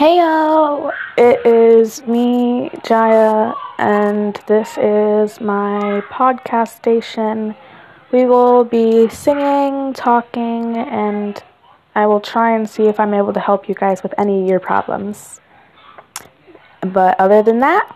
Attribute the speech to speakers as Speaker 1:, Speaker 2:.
Speaker 1: Heyo, it is me, Jaya, and this is my podcast station. We will be singing, talking, and I will try and see if I'm able to help you guys with any of your problems. But other than that!